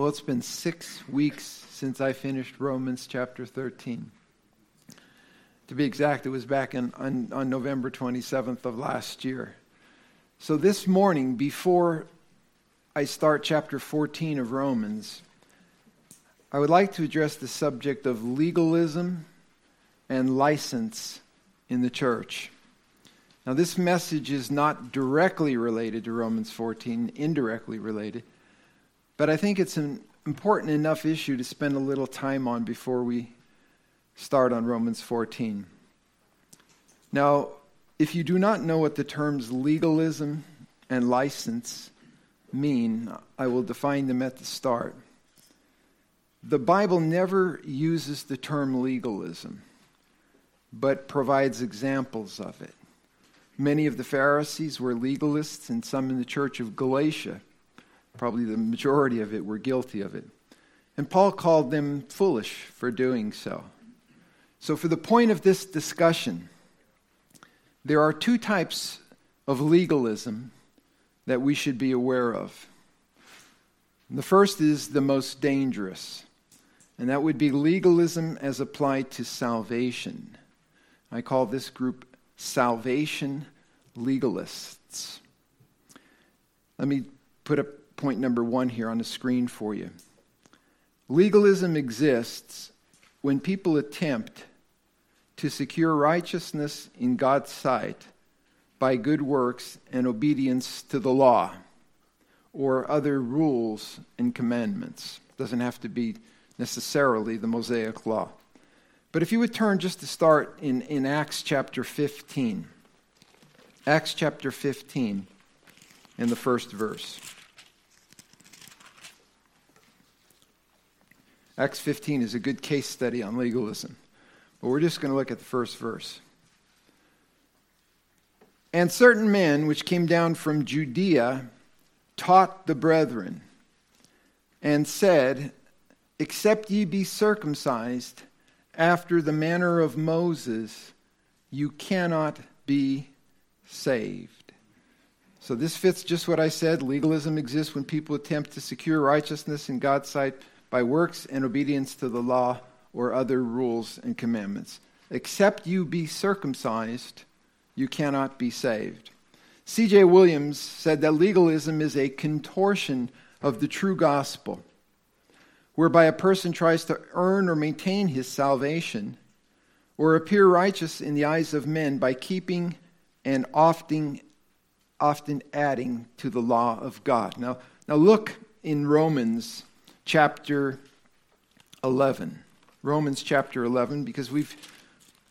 Well, it's been six weeks since I finished Romans chapter 13. To be exact, it was back in, on, on November 27th of last year. So this morning, before I start chapter 14 of Romans, I would like to address the subject of legalism and license in the church. Now, this message is not directly related to Romans 14, indirectly related, but I think it's an important enough issue to spend a little time on before we start on Romans 14. Now, if you do not know what the terms legalism and license mean, I will define them at the start. The Bible never uses the term legalism, but provides examples of it. Many of the Pharisees were legalists, and some in the church of Galatia, probably the majority of it, were guilty of it. And Paul called them foolish for doing so. So, for the point of this discussion, there are two types of legalism that we should be aware of. The first is the most dangerous, and that would be legalism as applied to salvation. I call this group salvation legalists. Let me put up point number one here on the screen for you. Legalism exists when people attempt to secure righteousness in God's sight by good works and obedience to the law or other rules and commandments. Doesn't have to be necessarily the Mosaic law. But if you would turn just to start in, in Acts chapter 15. Acts chapter 15, in the first verse. Acts 15 is a good case study on legalism. But we're just going to look at the first verse. And certain men which came down from Judea taught the brethren and said, Except ye be circumcised after the manner of Moses, you cannot be saved. So this fits just what I said. Legalism exists when people attempt to secure righteousness in God's sight by works and obedience to the law or other rules and commandments. Except you be circumcised, you cannot be saved. C.J. Williams said that legalism is a contortion of the true gospel whereby a person tries to earn or maintain his salvation or appear righteous in the eyes of men by keeping and often, often adding to the law of God. Now, now look in Romans chapter 11. Romans chapter 11, because we've,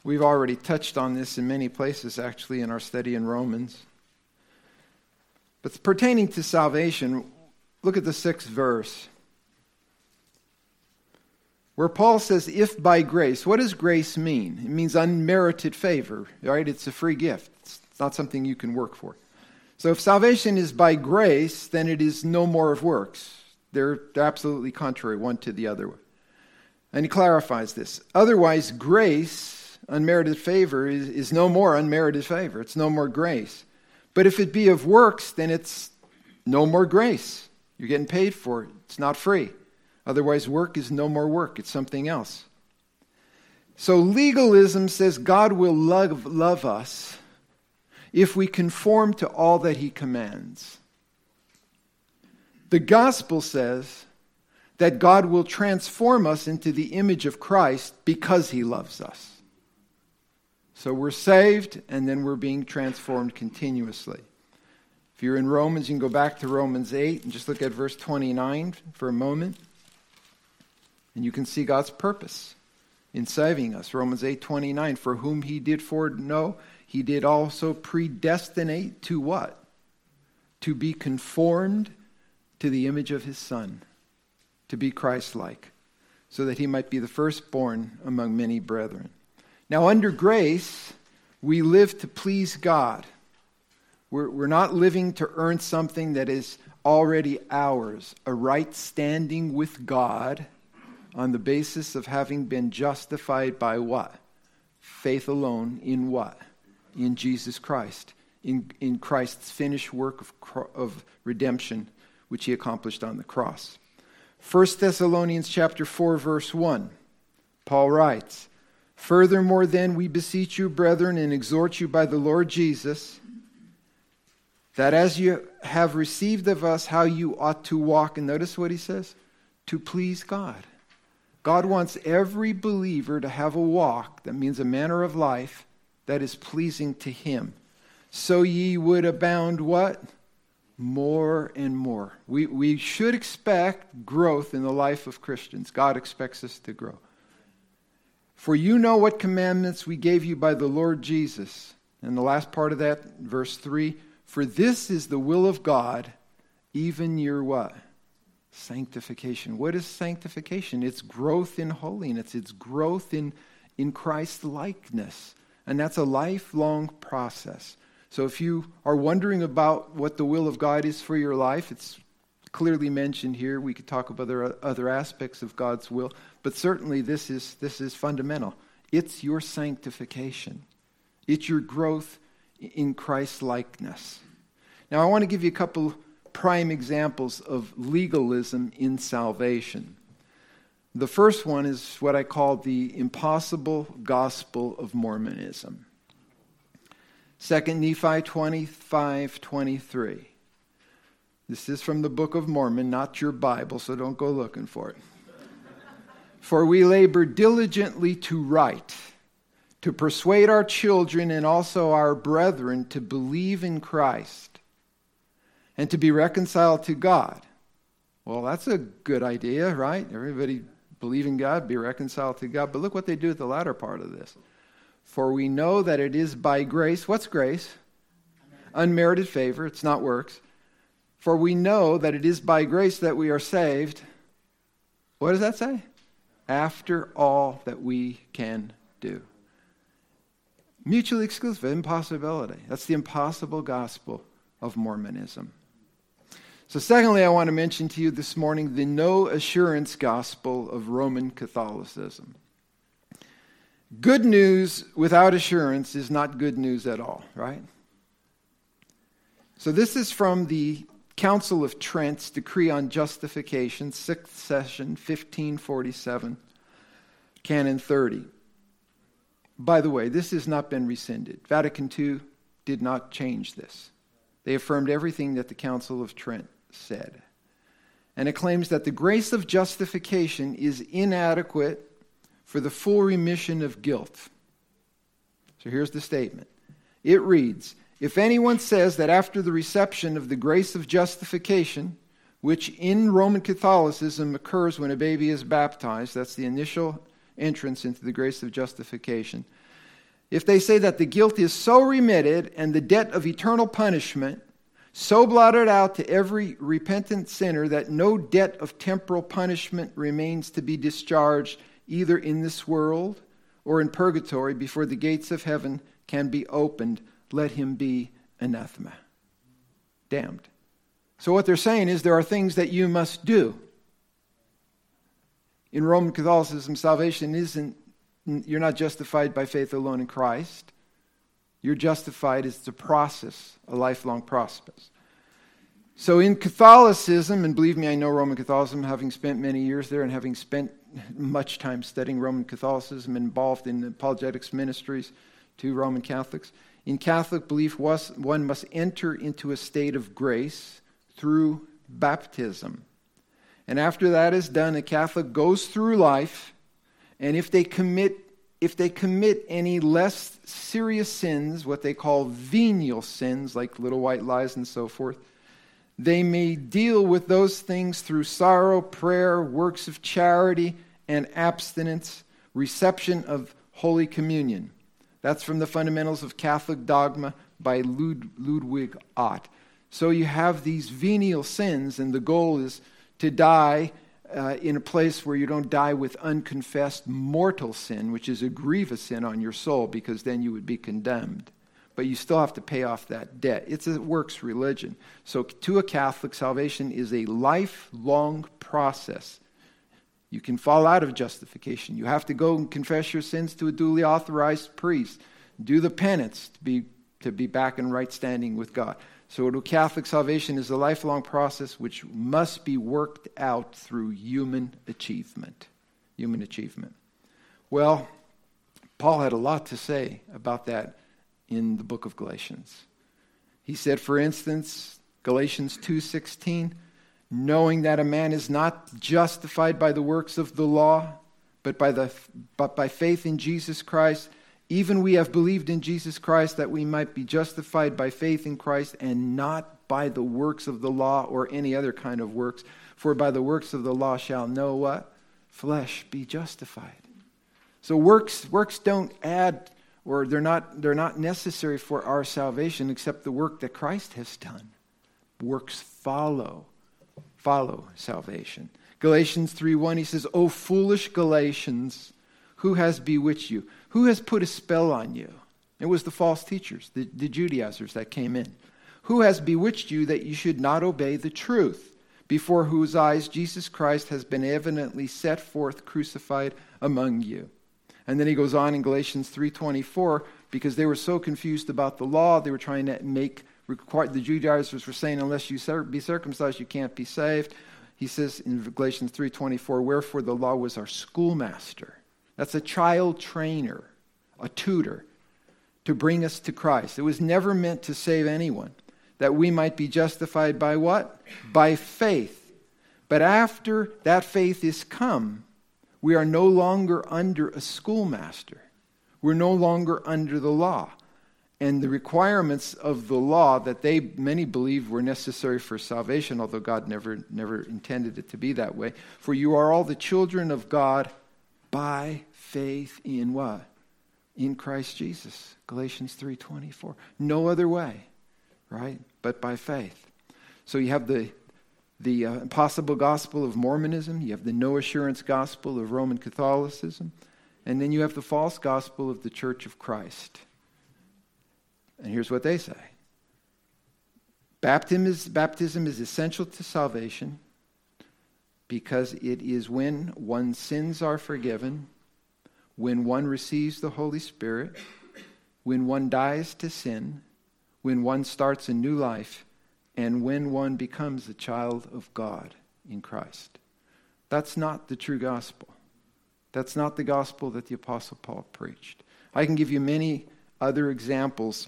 we've already touched on this in many places actually in our study in Romans. But pertaining to salvation, look at the sixth verse where Paul says, if by grace, what does grace mean? It means unmerited favor, right? It's a free gift, it's not something you can work for. So if salvation is by grace, then it is no more of works. They're absolutely contrary one to the other. And he clarifies this. Otherwise, grace, unmerited favor, is, is no more unmerited favor. It's no more grace. But if it be of works, then it's no more grace. You're getting paid for it, it's not free. Otherwise, work is no more work, it's something else. So, legalism says God will love, love us if we conform to all that He commands. The gospel says that God will transform us into the image of Christ because He loves us. So we're saved and then we're being transformed continuously. If you're in Romans, you can go back to Romans 8 and just look at verse 29 for a moment. And you can see God's purpose in saving us. Romans 8:29 for whom he did foreknow, he did also predestinate to what? To be conformed to the image of his son, to be Christ-like, so that he might be the firstborn among many brethren. Now under grace, we live to please God. We're, we're not living to earn something that is already ours, a right standing with God on the basis of having been justified by what? Faith alone in what? In Jesus Christ. In, in Christ's finished work of, of redemption, which he accomplished on the cross. 1 Thessalonians chapter 4 verse 1. Paul writes, "Furthermore then we beseech you brethren and exhort you by the Lord Jesus that as you have received of us how you ought to walk and notice what he says, to please God." God wants every believer to have a walk that means a manner of life that is pleasing to him. So ye would abound what? More and more. We, we should expect growth in the life of Christians. God expects us to grow. For you know what commandments we gave you by the Lord Jesus. And the last part of that, verse 3 For this is the will of God, even your what? Sanctification. What is sanctification? It's growth in holiness, it's growth in, in Christ likeness. And that's a lifelong process. So if you are wondering about what the will of God is for your life, it's clearly mentioned here. We could talk about other, other aspects of God's will, but certainly this is, this is fundamental. It's your sanctification, it's your growth in Christ likeness. Now, I want to give you a couple prime examples of legalism in salvation. The first one is what I call the impossible gospel of Mormonism. 2 Nephi 25 23. This is from the Book of Mormon, not your Bible, so don't go looking for it. for we labor diligently to write, to persuade our children and also our brethren to believe in Christ and to be reconciled to God. Well, that's a good idea, right? Everybody believe in God, be reconciled to God. But look what they do at the latter part of this. For we know that it is by grace. What's grace? Unmerited favor. It's not works. For we know that it is by grace that we are saved. What does that say? After all that we can do. Mutually exclusive, impossibility. That's the impossible gospel of Mormonism. So, secondly, I want to mention to you this morning the no assurance gospel of Roman Catholicism. Good news without assurance is not good news at all, right? So, this is from the Council of Trent's Decree on Justification, 6th session, 1547, Canon 30. By the way, this has not been rescinded. Vatican II did not change this. They affirmed everything that the Council of Trent said. And it claims that the grace of justification is inadequate for the full remission of guilt. So here's the statement it reads If anyone says that after the reception of the grace of justification, which in Roman Catholicism occurs when a baby is baptized, that's the initial entrance into the grace of justification. If they say that the guilt is so remitted and the debt of eternal punishment so blotted out to every repentant sinner that no debt of temporal punishment remains to be discharged either in this world or in purgatory before the gates of heaven can be opened, let him be anathema. Damned. So, what they're saying is there are things that you must do. In Roman Catholicism, salvation isn't, you're not justified by faith alone in Christ. You're justified as a process, a lifelong process. So, in Catholicism, and believe me, I know Roman Catholicism, having spent many years there and having spent much time studying Roman Catholicism, involved in apologetics ministries to Roman Catholics. In Catholic belief, one must enter into a state of grace through baptism. And after that is done, a Catholic goes through life, and if they commit if they commit any less serious sins, what they call venial sins, like little white lies and so forth, they may deal with those things through sorrow, prayer, works of charity, and abstinence, reception of Holy Communion. That's from the Fundamentals of Catholic Dogma by Lud- Ludwig Ott. So you have these venial sins, and the goal is to die uh, in a place where you don't die with unconfessed mortal sin, which is a grievous sin on your soul, because then you would be condemned but you still have to pay off that debt. It's a works religion. So, to a Catholic, salvation is a lifelong process. You can fall out of justification. You have to go and confess your sins to a duly authorized priest, do the penance to be, to be back in right standing with God. So, to Catholic salvation is a lifelong process which must be worked out through human achievement. Human achievement. Well, Paul had a lot to say about that in the book of Galatians. He said, for instance, Galatians 2:16, knowing that a man is not justified by the works of the law, but by, the, but by faith in Jesus Christ, even we have believed in Jesus Christ that we might be justified by faith in Christ and not by the works of the law or any other kind of works. For by the works of the law shall no what? Flesh be justified. So works, works don't add or they're not, they're not necessary for our salvation except the work that Christ has done. Works follow, follow salvation. Galatians 3:1 he says, "O foolish Galatians, who has bewitched you? Who has put a spell on you? It was the false teachers, the, the Judaizers that came in. Who has bewitched you that you should not obey the truth, before whose eyes Jesus Christ has been evidently set forth crucified among you? And then he goes on in Galatians 3:24 because they were so confused about the law, they were trying to make the Judaizers were saying unless you be circumcised you can't be saved. He says in Galatians 3:24, "Wherefore the law was our schoolmaster." That's a child trainer, a tutor, to bring us to Christ. It was never meant to save anyone, that we might be justified by what? By faith. But after that faith is come, we are no longer under a schoolmaster. We're no longer under the law. And the requirements of the law that they many believed were necessary for salvation, although God never, never intended it to be that way. For you are all the children of God by faith in what? In Christ Jesus. Galatians 3:24. No other way, right? But by faith. So you have the the uh, impossible gospel of Mormonism, you have the no assurance gospel of Roman Catholicism, and then you have the false gospel of the Church of Christ. And here's what they say. Baptism is, baptism is essential to salvation because it is when one's sins are forgiven when one receives the Holy Spirit, when one dies to sin, when one starts a new life, and when one becomes a child of God in Christ. That's not the true gospel. That's not the gospel that the Apostle Paul preached. I can give you many other examples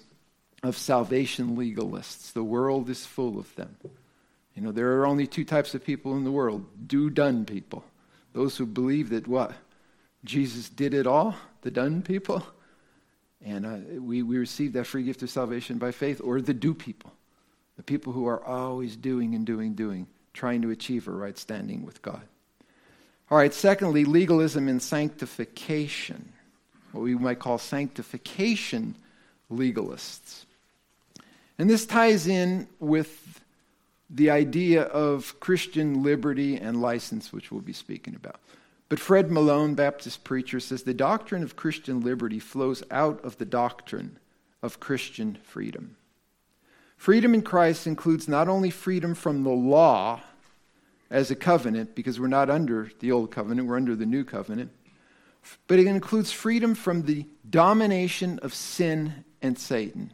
of salvation legalists. The world is full of them. You know, there are only two types of people in the world do done people. Those who believe that what? Jesus did it all, the done people. And uh, we, we receive that free gift of salvation by faith, or the do people, the people who are always doing and doing, doing, trying to achieve a right standing with God. All right, secondly, legalism and sanctification, what we might call sanctification legalists. And this ties in with the idea of Christian liberty and license, which we'll be speaking about. But Fred Malone, Baptist preacher, says the doctrine of Christian liberty flows out of the doctrine of Christian freedom. Freedom in Christ includes not only freedom from the law as a covenant, because we're not under the old covenant, we're under the new covenant, but it includes freedom from the domination of sin and Satan,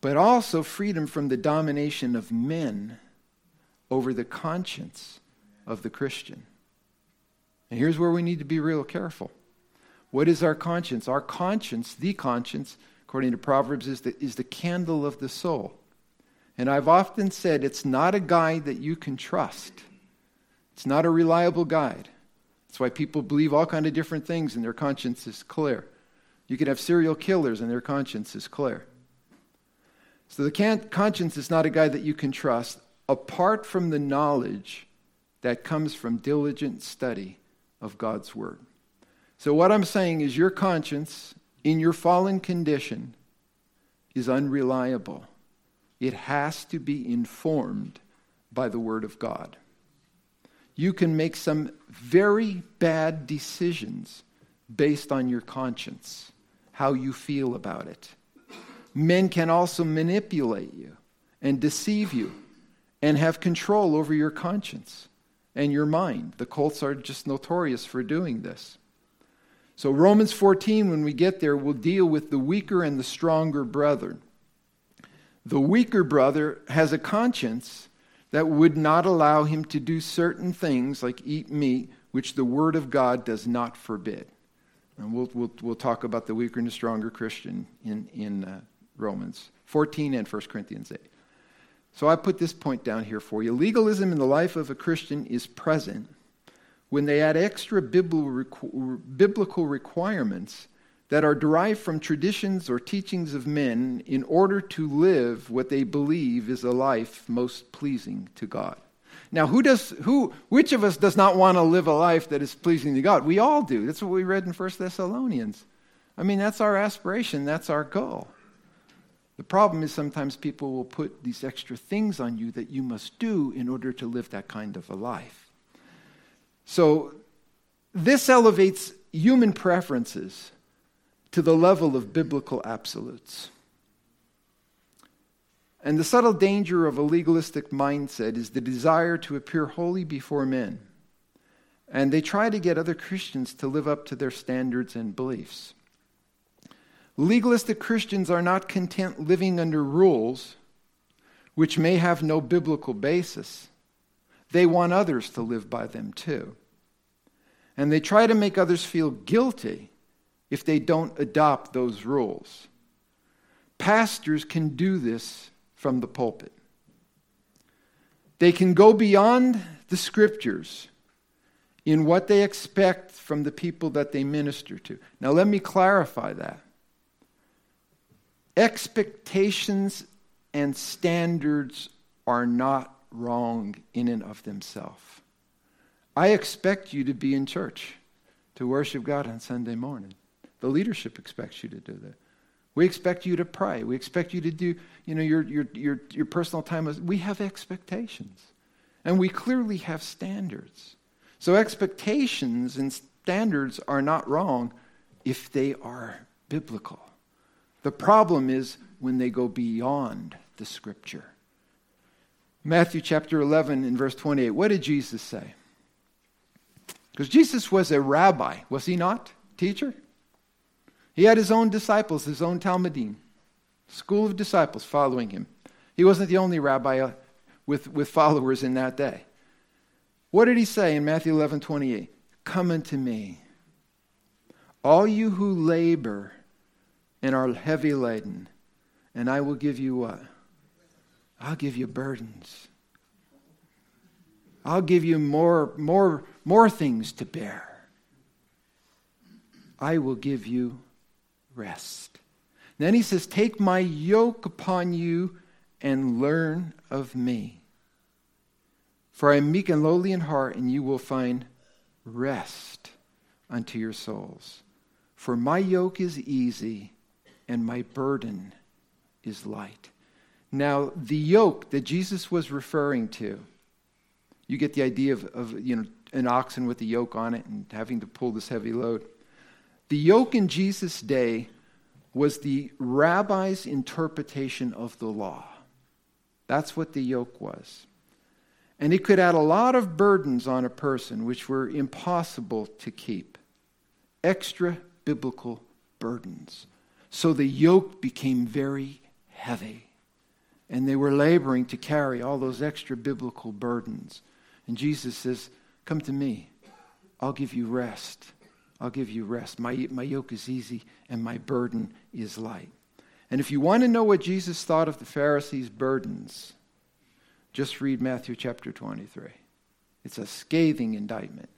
but also freedom from the domination of men over the conscience of the Christian. And here's where we need to be real careful. What is our conscience? Our conscience, the conscience, according to Proverbs, is the, is the candle of the soul. And I've often said it's not a guide that you can trust. It's not a reliable guide. That's why people believe all kind of different things and their conscience is clear. You can have serial killers and their conscience is clear. So the can- conscience is not a guide that you can trust apart from the knowledge that comes from diligent study of God's Word. So, what I'm saying is, your conscience in your fallen condition is unreliable. It has to be informed by the Word of God. You can make some very bad decisions based on your conscience, how you feel about it. Men can also manipulate you and deceive you and have control over your conscience and your mind. The cults are just notorious for doing this. So, Romans 14, when we get there, will deal with the weaker and the stronger brethren. The weaker brother has a conscience that would not allow him to do certain things like eat meat, which the Word of God does not forbid. And we'll, we'll, we'll talk about the weaker and the stronger Christian in, in uh, Romans 14 and 1 Corinthians 8. So I put this point down here for you. Legalism in the life of a Christian is present when they add extra biblical requirements that are derived from traditions or teachings of men in order to live what they believe is a life most pleasing to God. Now, who does who which of us does not want to live a life that is pleasing to God? We all do. That's what we read in 1 Thessalonians. I mean, that's our aspiration, that's our goal. The problem is sometimes people will put these extra things on you that you must do in order to live that kind of a life. So, this elevates human preferences to the level of biblical absolutes. And the subtle danger of a legalistic mindset is the desire to appear holy before men. And they try to get other Christians to live up to their standards and beliefs. Legalistic Christians are not content living under rules which may have no biblical basis. They want others to live by them too. And they try to make others feel guilty if they don't adopt those rules. Pastors can do this from the pulpit. They can go beyond the scriptures in what they expect from the people that they minister to. Now, let me clarify that. Expectations and standards are not wrong in and of themselves. I expect you to be in church to worship God on Sunday morning. The leadership expects you to do that. We expect you to pray. We expect you to do, you know, your, your, your, your personal time. We have expectations. And we clearly have standards. So expectations and standards are not wrong if they are biblical. The problem is when they go beyond the scripture. Matthew chapter 11 and verse 28. What did Jesus say? Because Jesus was a rabbi, was he not? Teacher? He had his own disciples, his own talmidim, school of disciples following him. He wasn't the only rabbi uh, with, with followers in that day. What did he say in Matthew 11 28? Come unto me, all you who labor and are heavy laden, and I will give you what? I'll give you burdens. I'll give you more, more, more things to bear. I will give you rest. Then he says, Take my yoke upon you and learn of me. For I am meek and lowly in heart, and you will find rest unto your souls. For my yoke is easy and my burden is light. Now, the yoke that Jesus was referring to, you get the idea of, of you know, an oxen with a yoke on it and having to pull this heavy load. The yoke in Jesus' day was the rabbi's interpretation of the law. That's what the yoke was. And it could add a lot of burdens on a person which were impossible to keep. Extra biblical burdens. So the yoke became very heavy. And they were laboring to carry all those extra biblical burdens. And Jesus says, Come to me. I'll give you rest. I'll give you rest. My, my yoke is easy and my burden is light. And if you want to know what Jesus thought of the Pharisees' burdens, just read Matthew chapter 23. It's a scathing indictment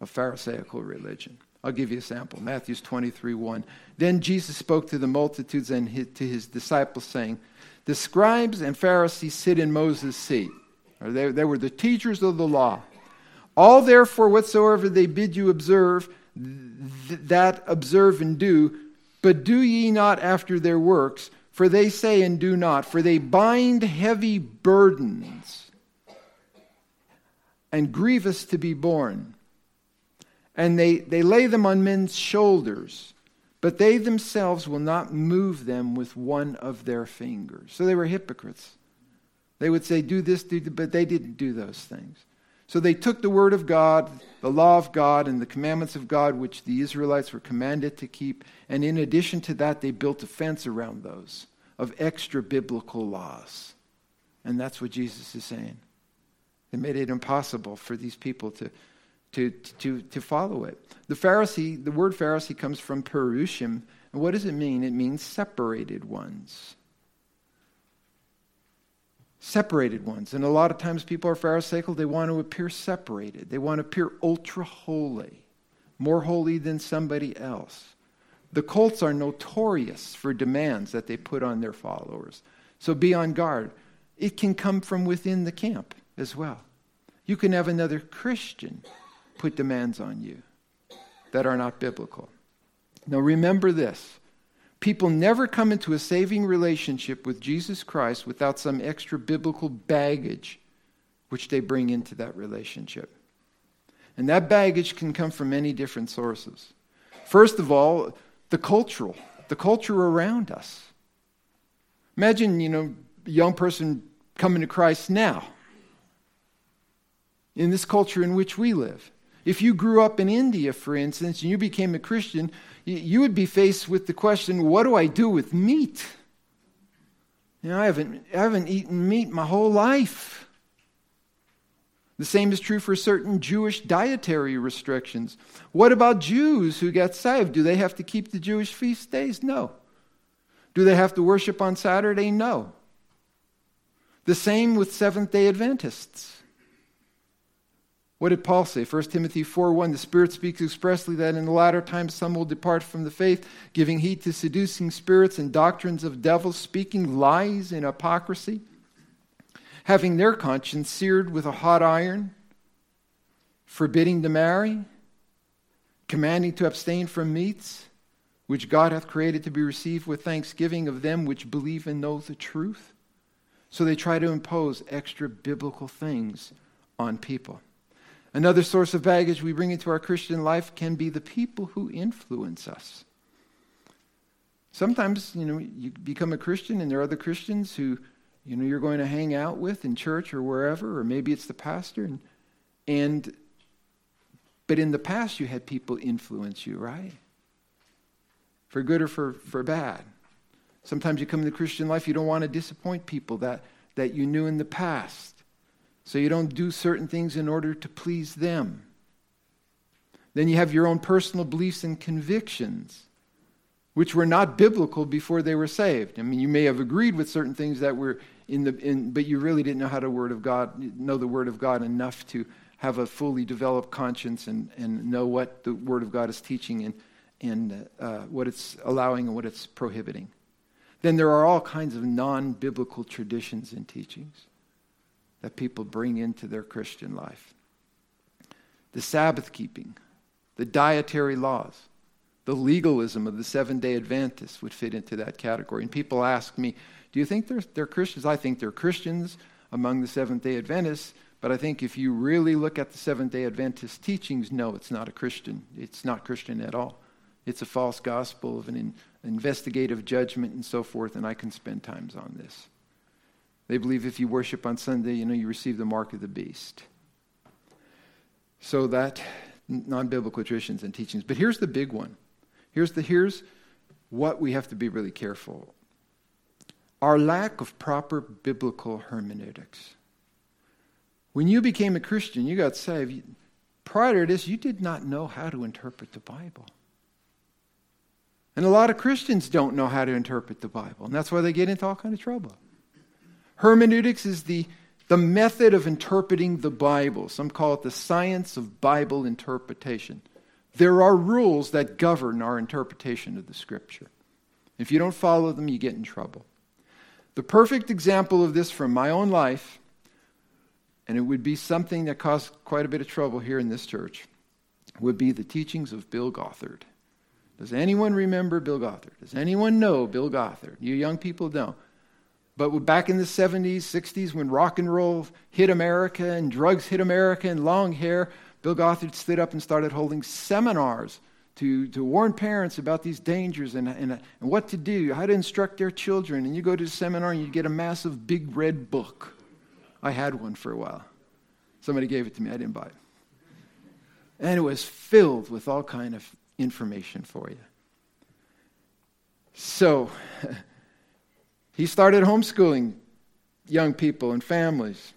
of Pharisaical religion. I'll give you a sample. Matthew 23 1. Then Jesus spoke to the multitudes and to his disciples, saying, The scribes and Pharisees sit in Moses' seat. They, they were the teachers of the law. All therefore, whatsoever they bid you observe, th- that observe and do, but do ye not after their works, for they say and do not, for they bind heavy burdens and grievous to be borne. And they, they lay them on men's shoulders, but they themselves will not move them with one of their fingers. So they were hypocrites. They would say, Do this, do that, but they didn't do those things. So they took the word of God, the law of God, and the commandments of God, which the Israelites were commanded to keep. And in addition to that, they built a fence around those, of extra biblical laws. And that's what Jesus is saying. They made it impossible for these people to, to, to, to follow it. The Pharisee, the word Pharisee comes from Perushim. And what does it mean? It means separated ones. Separated ones. And a lot of times people are Pharisaical, they want to appear separated. They want to appear ultra holy, more holy than somebody else. The cults are notorious for demands that they put on their followers. So be on guard. It can come from within the camp as well. You can have another Christian put demands on you that are not biblical. Now remember this people never come into a saving relationship with Jesus Christ without some extra biblical baggage which they bring into that relationship. And that baggage can come from many different sources. First of all, the cultural, the culture around us. Imagine, you know, a young person coming to Christ now in this culture in which we live. If you grew up in India, for instance, and you became a Christian, you would be faced with the question what do I do with meat? You know, I haven't, I haven't eaten meat my whole life. The same is true for certain Jewish dietary restrictions. What about Jews who get saved? Do they have to keep the Jewish feast days? No. Do they have to worship on Saturday? No. The same with Seventh day Adventists. What did Paul say? 1 Timothy 4 1 The Spirit speaks expressly that in the latter times some will depart from the faith, giving heed to seducing spirits and doctrines of devils, speaking lies and hypocrisy having their conscience seared with a hot iron, forbidding to marry, commanding to abstain from meats, which God hath created to be received with thanksgiving of them which believe and know the truth. So they try to impose extra biblical things on people. Another source of baggage we bring into our Christian life can be the people who influence us. Sometimes, you know, you become a Christian and there are other Christians who you know you're going to hang out with in church or wherever, or maybe it's the pastor. And, and but in the past, you had people influence you, right? For good or for, for bad. Sometimes you come into Christian life, you don't want to disappoint people that, that you knew in the past. So you don't do certain things in order to please them. Then you have your own personal beliefs and convictions which were not biblical before they were saved. I mean, you may have agreed with certain things that were in the, in, but you really didn't know how to word of God, know the Word of God enough to have a fully developed conscience and, and know what the Word of God is teaching and, and uh, what it's allowing and what it's prohibiting. Then there are all kinds of non biblical traditions and teachings that people bring into their Christian life. The Sabbath keeping, the dietary laws, the legalism of the Seven day Adventists would fit into that category. And people ask me, Do you think they're, they're Christians? I think they're Christians among the Seventh day Adventists. But I think if you really look at the Seventh day Adventist teachings, no, it's not a Christian. It's not Christian at all. It's a false gospel of an in, investigative judgment and so forth, and I can spend times on this. They believe if you worship on Sunday, you know, you receive the mark of the beast. So that non biblical traditions and teachings. But here's the big one Here's, the, here's what we have to be really careful our lack of proper biblical hermeneutics. When you became a Christian, you got saved. Prior to this, you did not know how to interpret the Bible. And a lot of Christians don't know how to interpret the Bible, and that's why they get into all kind of trouble. Hermeneutics is the, the method of interpreting the Bible. Some call it the science of Bible interpretation. There are rules that govern our interpretation of the scripture. If you don't follow them, you get in trouble. The perfect example of this from my own life, and it would be something that caused quite a bit of trouble here in this church, would be the teachings of Bill Gothard. Does anyone remember Bill Gothard? Does anyone know Bill Gothard? You young people don't. But back in the 70s, 60s, when rock and roll hit America and drugs hit America and long hair, Bill Gothard stood up and started holding seminars to, to warn parents about these dangers and, and, and what to do, how to instruct their children. And you go to the seminar and you get a massive big red book. I had one for a while. Somebody gave it to me. I didn't buy it. And it was filled with all kind of information for you. So, He started homeschooling young people and families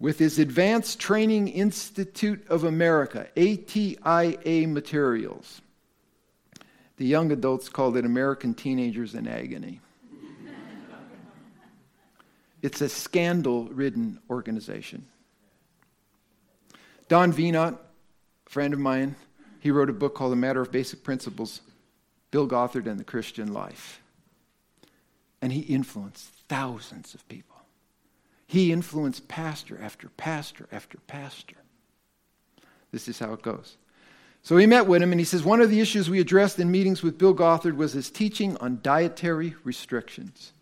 with his Advanced Training Institute of America, ATIA materials. The young adults called it American Teenagers in Agony. it's a scandal ridden organization. Don Veinot, a friend of mine, he wrote a book called A Matter of Basic Principles Bill Gothard and the Christian Life. And he influenced thousands of people. He influenced pastor after pastor after pastor. This is how it goes. So he met with him, and he says one of the issues we addressed in meetings with Bill Gothard was his teaching on dietary restrictions.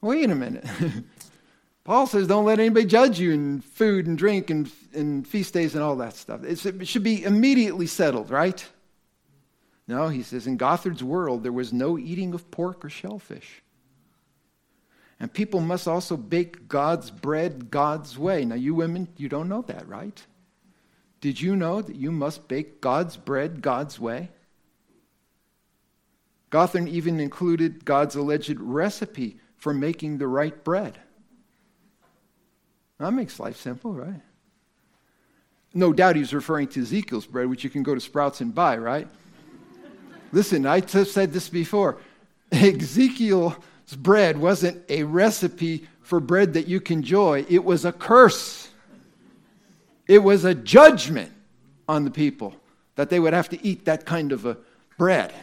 Wait a minute. Paul says don't let anybody judge you in food and drink and, and feast days and all that stuff. It's, it should be immediately settled, right? No, he says in Gothard's world there was no eating of pork or shellfish. And people must also bake God's bread God's way. Now, you women, you don't know that, right? Did you know that you must bake God's bread God's way? Gothard even included God's alleged recipe for making the right bread. That makes life simple, right? No doubt he's referring to Ezekiel's bread, which you can go to Sprouts and buy, right? Listen, I have said this before. Ezekiel's bread wasn't a recipe for bread that you can enjoy, it was a curse. It was a judgment on the people that they would have to eat that kind of a bread.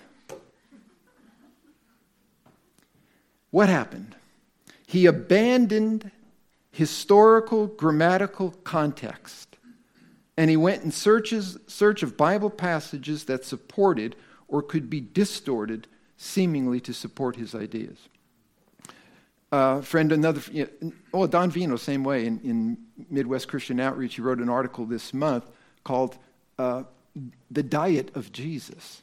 What happened? He abandoned historical grammatical context and he went in searches, search of Bible passages that supported or could be distorted seemingly to support his ideas uh, friend, another, you know, oh, Don Veinot, same way. In, in, Midwest Christian Outreach, he wrote an article this month called uh, The Diet of Jesus.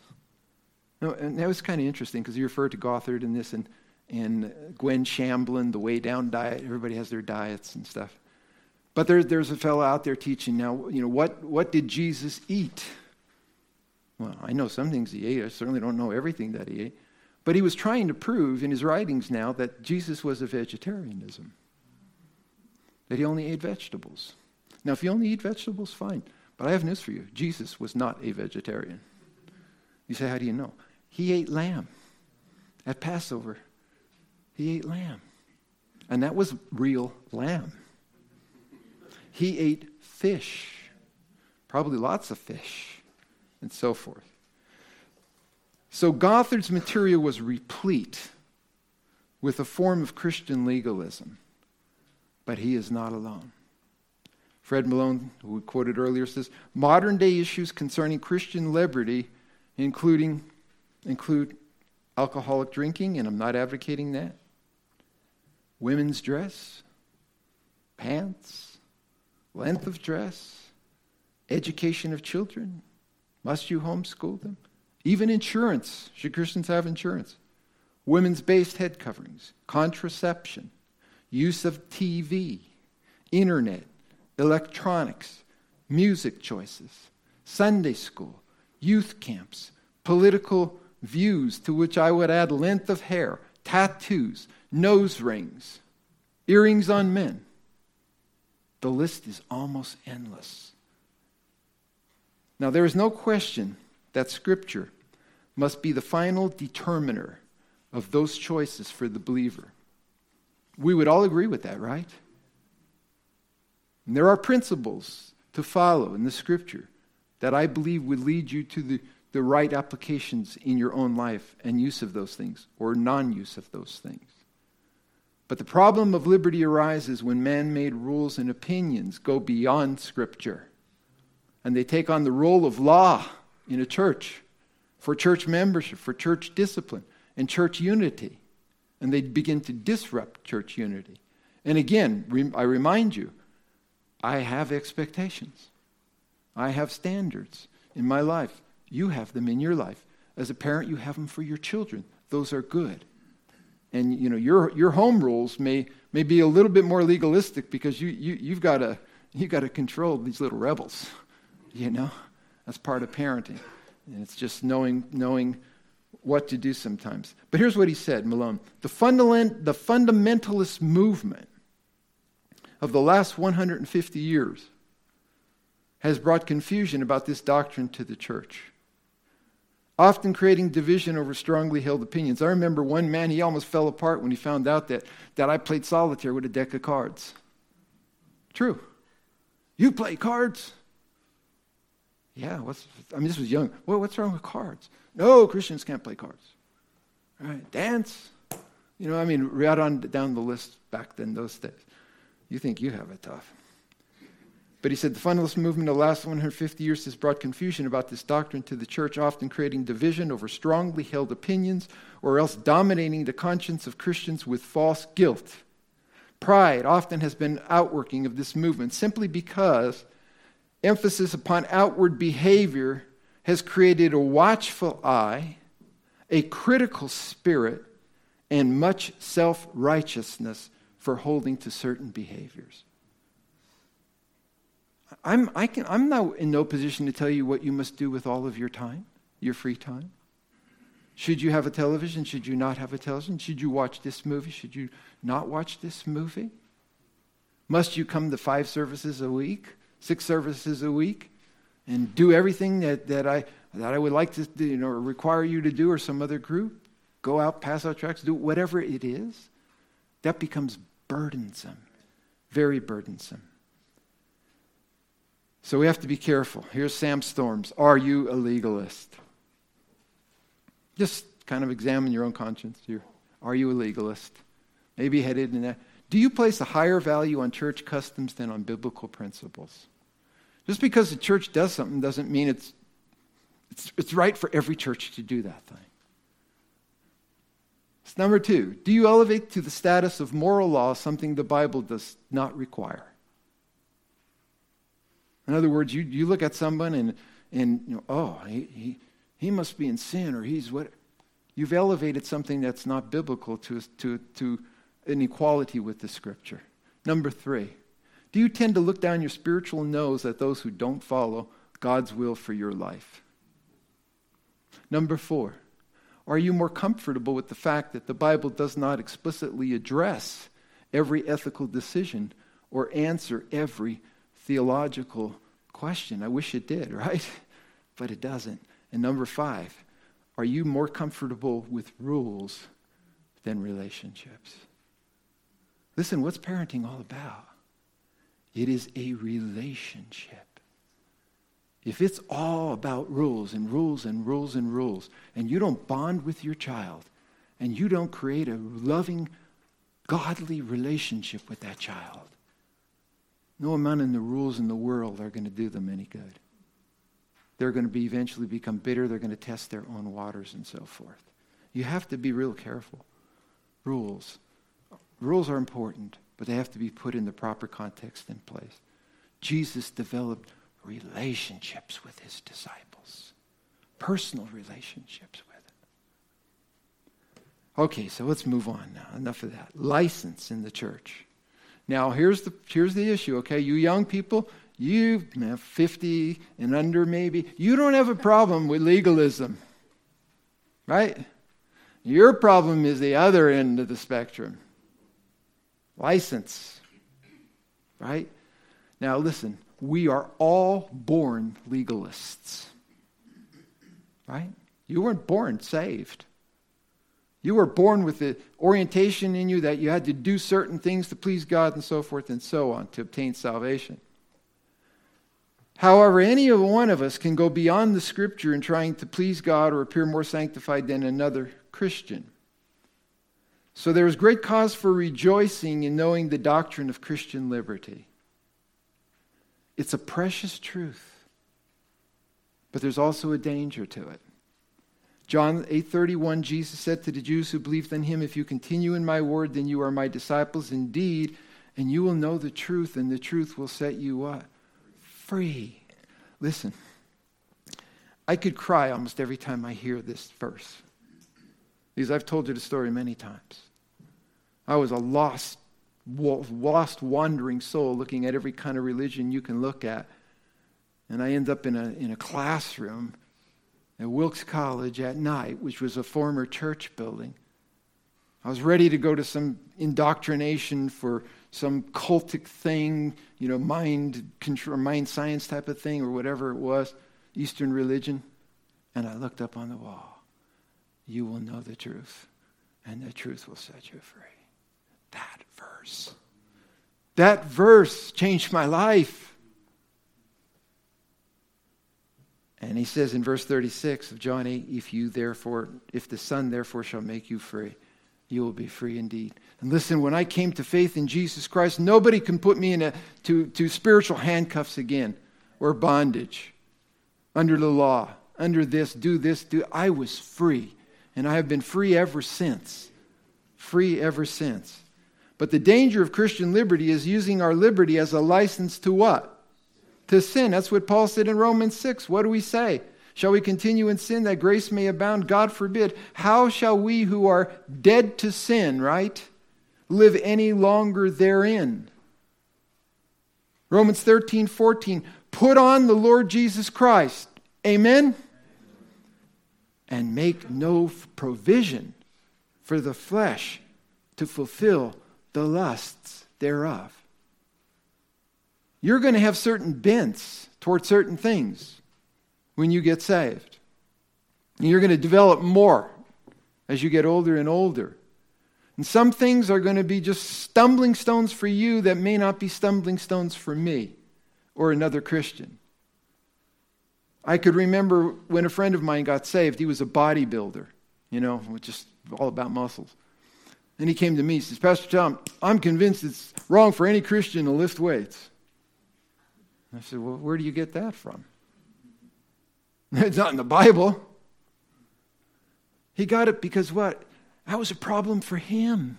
and that was kind of interesting because he referred to Gothard in this and, and Gwen Shamblin, the Weigh Down diet. Everybody has their diets and stuff. But there, there's a fellow out there teaching now, you know, what, what did Jesus eat? Well, I know some things he ate. I certainly don't know everything that he ate. But he was trying to prove in his writings now that Jesus was a vegetarianism, that he only ate vegetables. Now, if you only eat vegetables, fine. But I have news for you Jesus was not a vegetarian. You say, How do you know? He ate lamb at Passover. He ate lamb. And that was real lamb. He ate fish, probably lots of fish, and so forth. So Gothard's material was replete with a form of Christian legalism, but he is not alone. Fred Malone, who we quoted earlier, says modern day issues concerning Christian liberty, including include alcoholic drinking, and I'm not advocating that, women's dress, pants, length of dress, education of children. Must you homeschool them? Even insurance. Should Christians have insurance? Women's based head coverings, contraception, use of TV, internet, electronics, music choices, Sunday school, youth camps, political views, to which I would add length of hair, tattoos, nose rings, earrings on men. The list is almost endless. Now, there is no question that Scripture must be the final determiner of those choices for the believer. We would all agree with that, right? And there are principles to follow in the Scripture that I believe would lead you to the, the right applications in your own life and use of those things or non use of those things. But the problem of liberty arises when man made rules and opinions go beyond Scripture and they take on the role of law in a church, for church membership, for church discipline, and church unity. And they begin to disrupt church unity. And again, I remind you, I have expectations. I have standards in my life. You have them in your life. As a parent, you have them for your children. Those are good. And you know, your, your home rules may, may be a little bit more legalistic because you, you, you've got to you got to control these little rebels, you know? That's part of parenting. And it's just knowing, knowing what to do sometimes. But here's what he said, Malone. The, fundament, the fundamentalist movement of the last 150 years has brought confusion about this doctrine to the church, often creating division over strongly held opinions. I remember one man, he almost fell apart when he found out that, that I played solitaire with a deck of cards. True. You play cards? Yeah, what's, I mean, this was young. Well, what's wrong with cards? No, Christians can't play cards. Right, dance. You know, I mean, right on down the list back then, those days. You think you have it tough. But he said the fundamentalist movement of the last 150 years has brought confusion about this doctrine to the church, often creating division over strongly held opinions or else dominating the conscience of Christians with false guilt. Pride often has been outworking of this movement simply because emphasis upon outward behavior has created a watchful eye, a critical spirit, and much self righteousness for holding to certain behaviors. I'm, I can, I'm now in no position to tell you what you must do with all of your time, your free time. Should you have a television? Should you not have a television? Should you watch this movie? Should you not watch this movie? Must you come to five services a week, six services a week? and do everything that, that, I, that I would like to you know, require you to do or some other group, go out, pass out tracts, do whatever it is, that becomes burdensome, very burdensome. So we have to be careful. Here's Sam Storms. Are you a legalist? Just kind of examine your own conscience here. Are you a legalist? Maybe headed in that. Do you place a higher value on church customs than on biblical principles? Just because the church does something doesn't mean it's, it's, it's right for every church to do that thing. It's number two. Do you elevate to the status of moral law something the Bible does not require? In other words, you, you look at someone and, and you know, oh, he, he, he must be in sin or he's what. You've elevated something that's not biblical to, to, to an equality with the scripture. Number three, do you tend to look down your spiritual nose at those who don't follow God's will for your life? Number four, are you more comfortable with the fact that the Bible does not explicitly address every ethical decision or answer every theological question? I wish it did, right? But it doesn't. And number five, are you more comfortable with rules than relationships? Listen, what's parenting all about? It is a relationship. If it's all about rules and rules and rules and rules, and you don't bond with your child, and you don't create a loving, godly relationship with that child, no amount in the rules in the world are going to do them any good. They're going to be eventually become bitter. They're going to test their own waters and so forth. You have to be real careful. Rules. Rules are important but they have to be put in the proper context and place. Jesus developed relationships with his disciples, personal relationships with them. Okay, so let's move on now. Enough of that. License in the church. Now, here's the, here's the issue, okay? You young people, you 50 and under maybe, you don't have a problem with legalism, right? Your problem is the other end of the spectrum license. Right? Now, listen, we are all born legalists. Right? You weren't born saved. You were born with the orientation in you that you had to do certain things to please God and so forth and so on to obtain salvation. However, any one of us can go beyond the scripture in trying to please God or appear more sanctified than another Christian. So there is great cause for rejoicing in knowing the doctrine of Christian liberty. It's a precious truth, but there's also a danger to it. John 8:31 Jesus said to the Jews who believed in him if you continue in my word then you are my disciples indeed and you will know the truth and the truth will set you what free listen I could cry almost every time I hear this verse because I've told you the story many times. I was a lost, lost, wandering soul looking at every kind of religion you can look at. And I end up in a, in a classroom at Wilkes College at night, which was a former church building. I was ready to go to some indoctrination for some cultic thing, you know, mind control, mind science type of thing, or whatever it was, Eastern religion. And I looked up on the wall. You will know the truth, and the truth will set you free. That verse. That verse changed my life. And he says in verse 36 of John 8, if you therefore, if the Son therefore shall make you free, you will be free indeed. And listen, when I came to faith in Jesus Christ, nobody can put me in a, to, to spiritual handcuffs again or bondage under the law, under this, do this, do. I was free. And I have been free ever since. Free ever since. But the danger of Christian liberty is using our liberty as a license to what? To sin. That's what Paul said in Romans 6. What do we say? Shall we continue in sin that grace may abound? God forbid. How shall we who are dead to sin, right, live any longer therein? Romans 13, 14. Put on the Lord Jesus Christ. Amen? And make no provision for the flesh to fulfill the lusts thereof. You're going to have certain bents toward certain things when you get saved. And you're going to develop more as you get older and older. And some things are going to be just stumbling stones for you that may not be stumbling stones for me or another Christian. I could remember when a friend of mine got saved, he was a bodybuilder, you know, just all about muscles. And he came to me, he says, Pastor Tom, I'm convinced it's wrong for any Christian to lift weights. I said, Well, where do you get that from? It's not in the Bible. He got it because what? That was a problem for him.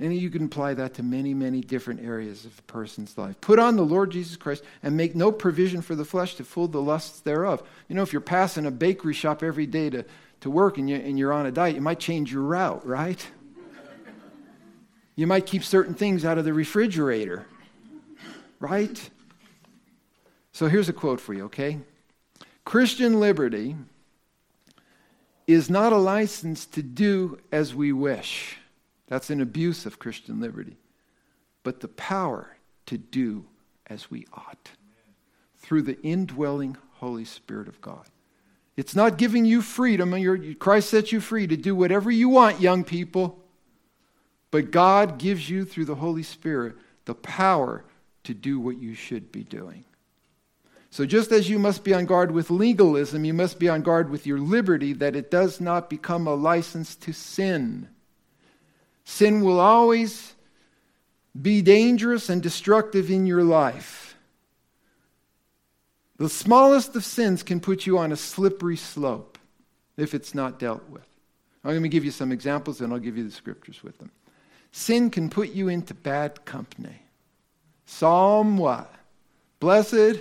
And you can apply that to many, many different areas of a person's life. Put on the Lord Jesus Christ and make no provision for the flesh to fool the lusts thereof. You know, if you're passing a bakery shop every day to, to work and, you, and you're on a diet, you might change your route, right? You might keep certain things out of the refrigerator, right? So here's a quote for you, okay? Christian liberty is not a license to do as we wish. That's an abuse of Christian liberty. But the power to do as we ought through the indwelling Holy Spirit of God. It's not giving you freedom. Christ sets you free to do whatever you want, young people. But God gives you, through the Holy Spirit, the power to do what you should be doing. So, just as you must be on guard with legalism, you must be on guard with your liberty that it does not become a license to sin. Sin will always be dangerous and destructive in your life. The smallest of sins can put you on a slippery slope if it's not dealt with. I'm going to give you some examples and I'll give you the scriptures with them. Sin can put you into bad company. Psalm what? Blessed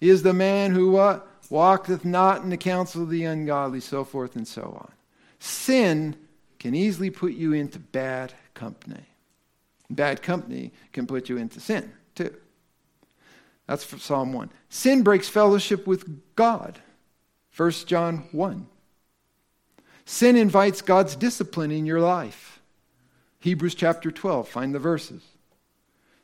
is the man who what? Walketh not in the counsel of the ungodly, so forth and so on. Sin can easily put you into bad company. Bad company can put you into sin, too. That's from Psalm 1. Sin breaks fellowship with God. 1 John 1. Sin invites God's discipline in your life. Hebrews chapter 12. Find the verses.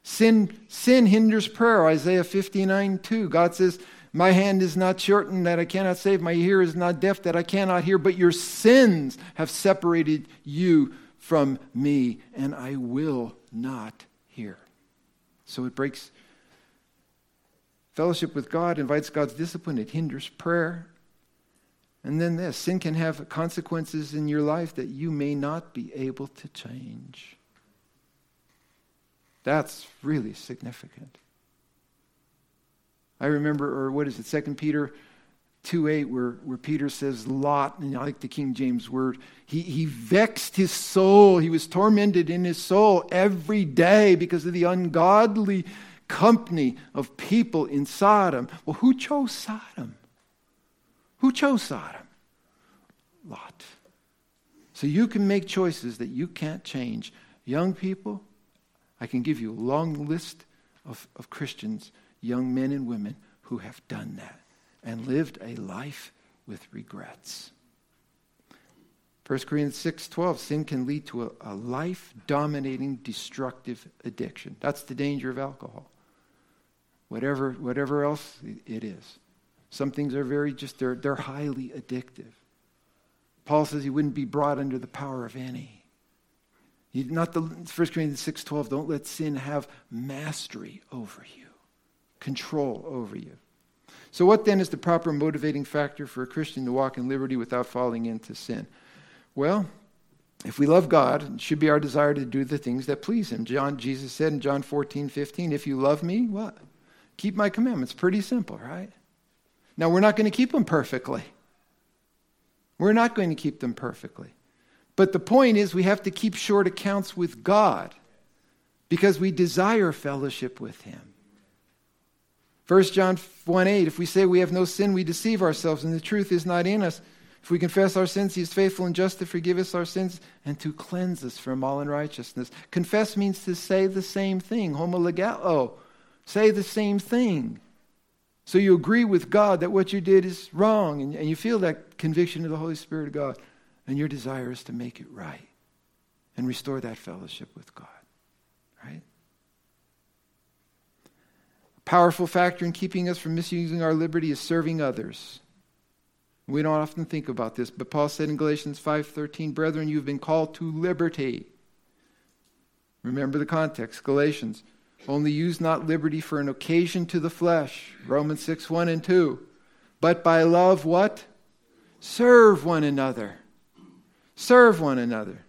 Sin, sin hinders prayer. Isaiah 59 2. God says, My hand is not shortened that I cannot save, my ear is not deaf that I cannot hear, but your sins have separated you from me, and I will not hear. So it breaks fellowship with God, invites God's discipline, it hinders prayer. And then this sin can have consequences in your life that you may not be able to change. That's really significant. I remember, or what is it, 2 Peter 2 8, where, where Peter says, Lot, and I like the King James word, he, he vexed his soul. He was tormented in his soul every day because of the ungodly company of people in Sodom. Well, who chose Sodom? Who chose Sodom? Lot. So you can make choices that you can't change. Young people, I can give you a long list of, of Christians, young men and women, who have done that. and lived a life with regrets. 1 Corinthians 6:12 sin can lead to a, a life-dominating destructive addiction. That's the danger of alcohol. Whatever whatever else it is. Some things are very just they're they're highly addictive. Paul says he wouldn't be brought under the power of any. He, not the 1 Corinthians 6:12 don't let sin have mastery over you. Control over you. So what then is the proper motivating factor for a Christian to walk in liberty without falling into sin? Well, if we love God, it should be our desire to do the things that please Him. John, Jesus said in John 14, 15, if you love me, what? Keep my commandments. Pretty simple, right? Now, we're not going to keep them perfectly. We're not going to keep them perfectly. But the point is, we have to keep short accounts with God because we desire fellowship with Him. 1 John 1 8, if we say we have no sin, we deceive ourselves, and the truth is not in us. If we confess our sins, he is faithful and just to forgive us our sins and to cleanse us from all unrighteousness. Confess means to say the same thing. Homologeo. Say the same thing. So you agree with God that what you did is wrong, and, and you feel that conviction of the Holy Spirit of God, and your desire is to make it right and restore that fellowship with God. Right? Powerful factor in keeping us from misusing our liberty is serving others. We don't often think about this, but Paul said in Galatians 5:13, "Brethren, you've been called to liberty." Remember the context, Galatians. Only use not liberty for an occasion to the flesh, Romans 6, 1 and 2. But by love, what? Serve one another. Serve one another.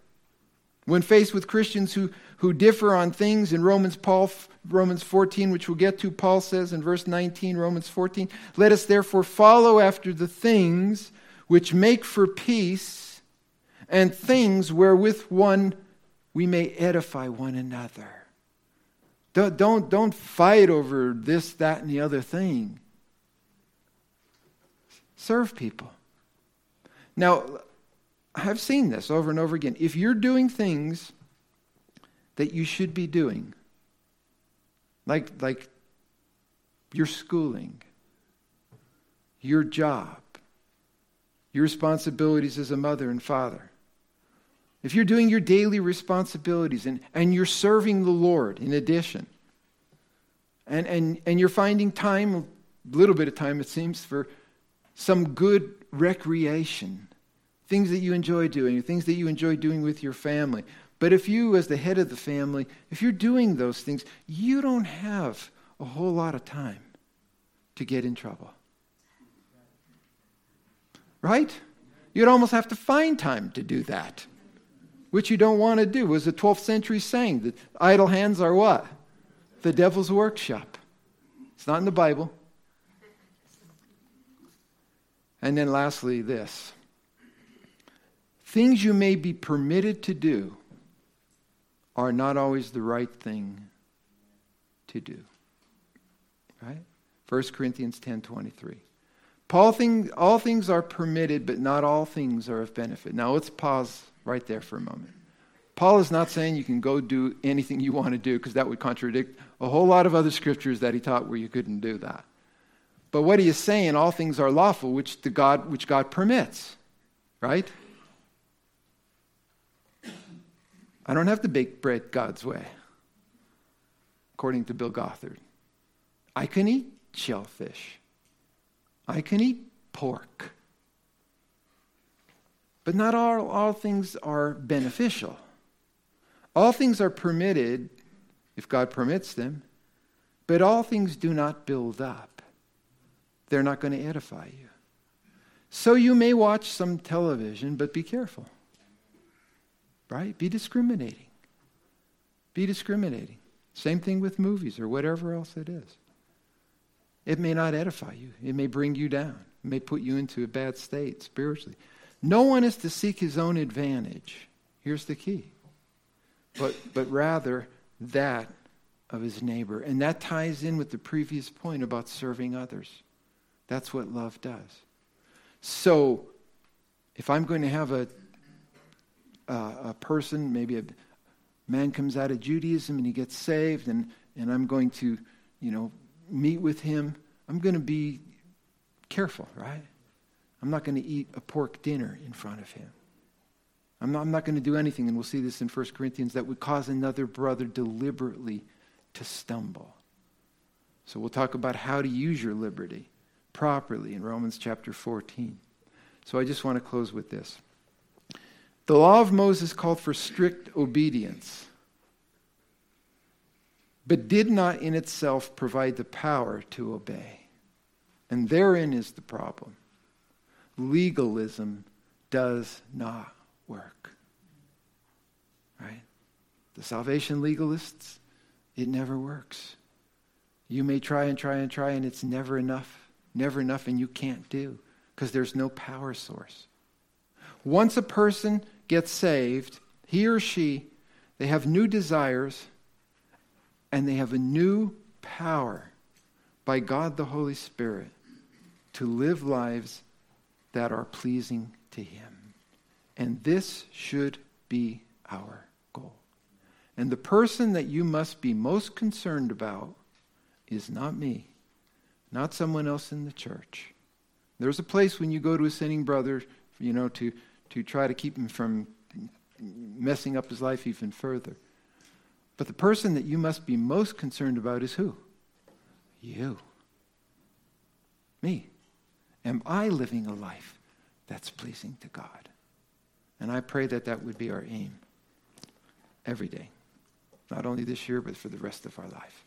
When faced with Christians who, who differ on things in Romans, Paul, Romans 14, which we'll get to, Paul says in verse 19, Romans 14, let us therefore follow after the things which make for peace and things wherewith one we may edify one another. Don't, don't, don't fight over this, that, and the other thing. Serve people. Now, I've seen this over and over again. If you're doing things that you should be doing, like, like your schooling, your job, your responsibilities as a mother and father, if you're doing your daily responsibilities and, and you're serving the Lord in addition, and, and, and you're finding time, a little bit of time it seems, for some good recreation, things that you enjoy doing, things that you enjoy doing with your family. But if you, as the head of the family, if you're doing those things, you don't have a whole lot of time to get in trouble. Right? You'd almost have to find time to do that, which you don't want to do. It was a 12th century saying that idle hands are what? The devil's workshop. It's not in the Bible. And then lastly, this Things you may be permitted to do are not always the right thing to do. Right? 1 Corinthians 10:23. Paul thing, all things are permitted, but not all things are of benefit. Now let's pause right there for a moment. Paul is not saying you can go do anything you want to do because that would contradict a whole lot of other scriptures that he taught where you couldn't do that. But what he is saying, all things are lawful, which the God which God permits. Right? I don't have to bake bread God's way, according to Bill Gothard. I can eat shellfish. I can eat pork. But not all, all things are beneficial. All things are permitted if God permits them, but all things do not build up. They're not going to edify you. So you may watch some television, but be careful right? Be discriminating. Be discriminating. Same thing with movies or whatever else it is. It may not edify you, it may bring you down, it may put you into a bad state spiritually. No one is to seek his own advantage. Here's the key. But, but rather that of his neighbor. And that ties in with the previous point about serving others. That's what love does. So, if I'm going to have a uh, a person, maybe a man comes out of Judaism and he gets saved, and, and I'm going to, you know, meet with him. I'm going to be careful, right? I'm not going to eat a pork dinner in front of him. I'm not, I'm not going to do anything, and we'll see this in 1 Corinthians, that would cause another brother deliberately to stumble. So we'll talk about how to use your liberty properly in Romans chapter 14. So I just want to close with this. The law of Moses called for strict obedience, but did not in itself provide the power to obey. And therein is the problem. Legalism does not work. Right? The salvation legalists, it never works. You may try and try and try, and it's never enough. Never enough, and you can't do because there's no power source. Once a person gets saved, he or she, they have new desires and they have a new power by God the Holy Spirit to live lives that are pleasing to Him. And this should be our goal. And the person that you must be most concerned about is not me, not someone else in the church. There's a place when you go to a sinning brother, you know, to, to try to keep him from messing up his life even further. But the person that you must be most concerned about is who? You. Me. Am I living a life that's pleasing to God? And I pray that that would be our aim every day, not only this year, but for the rest of our life.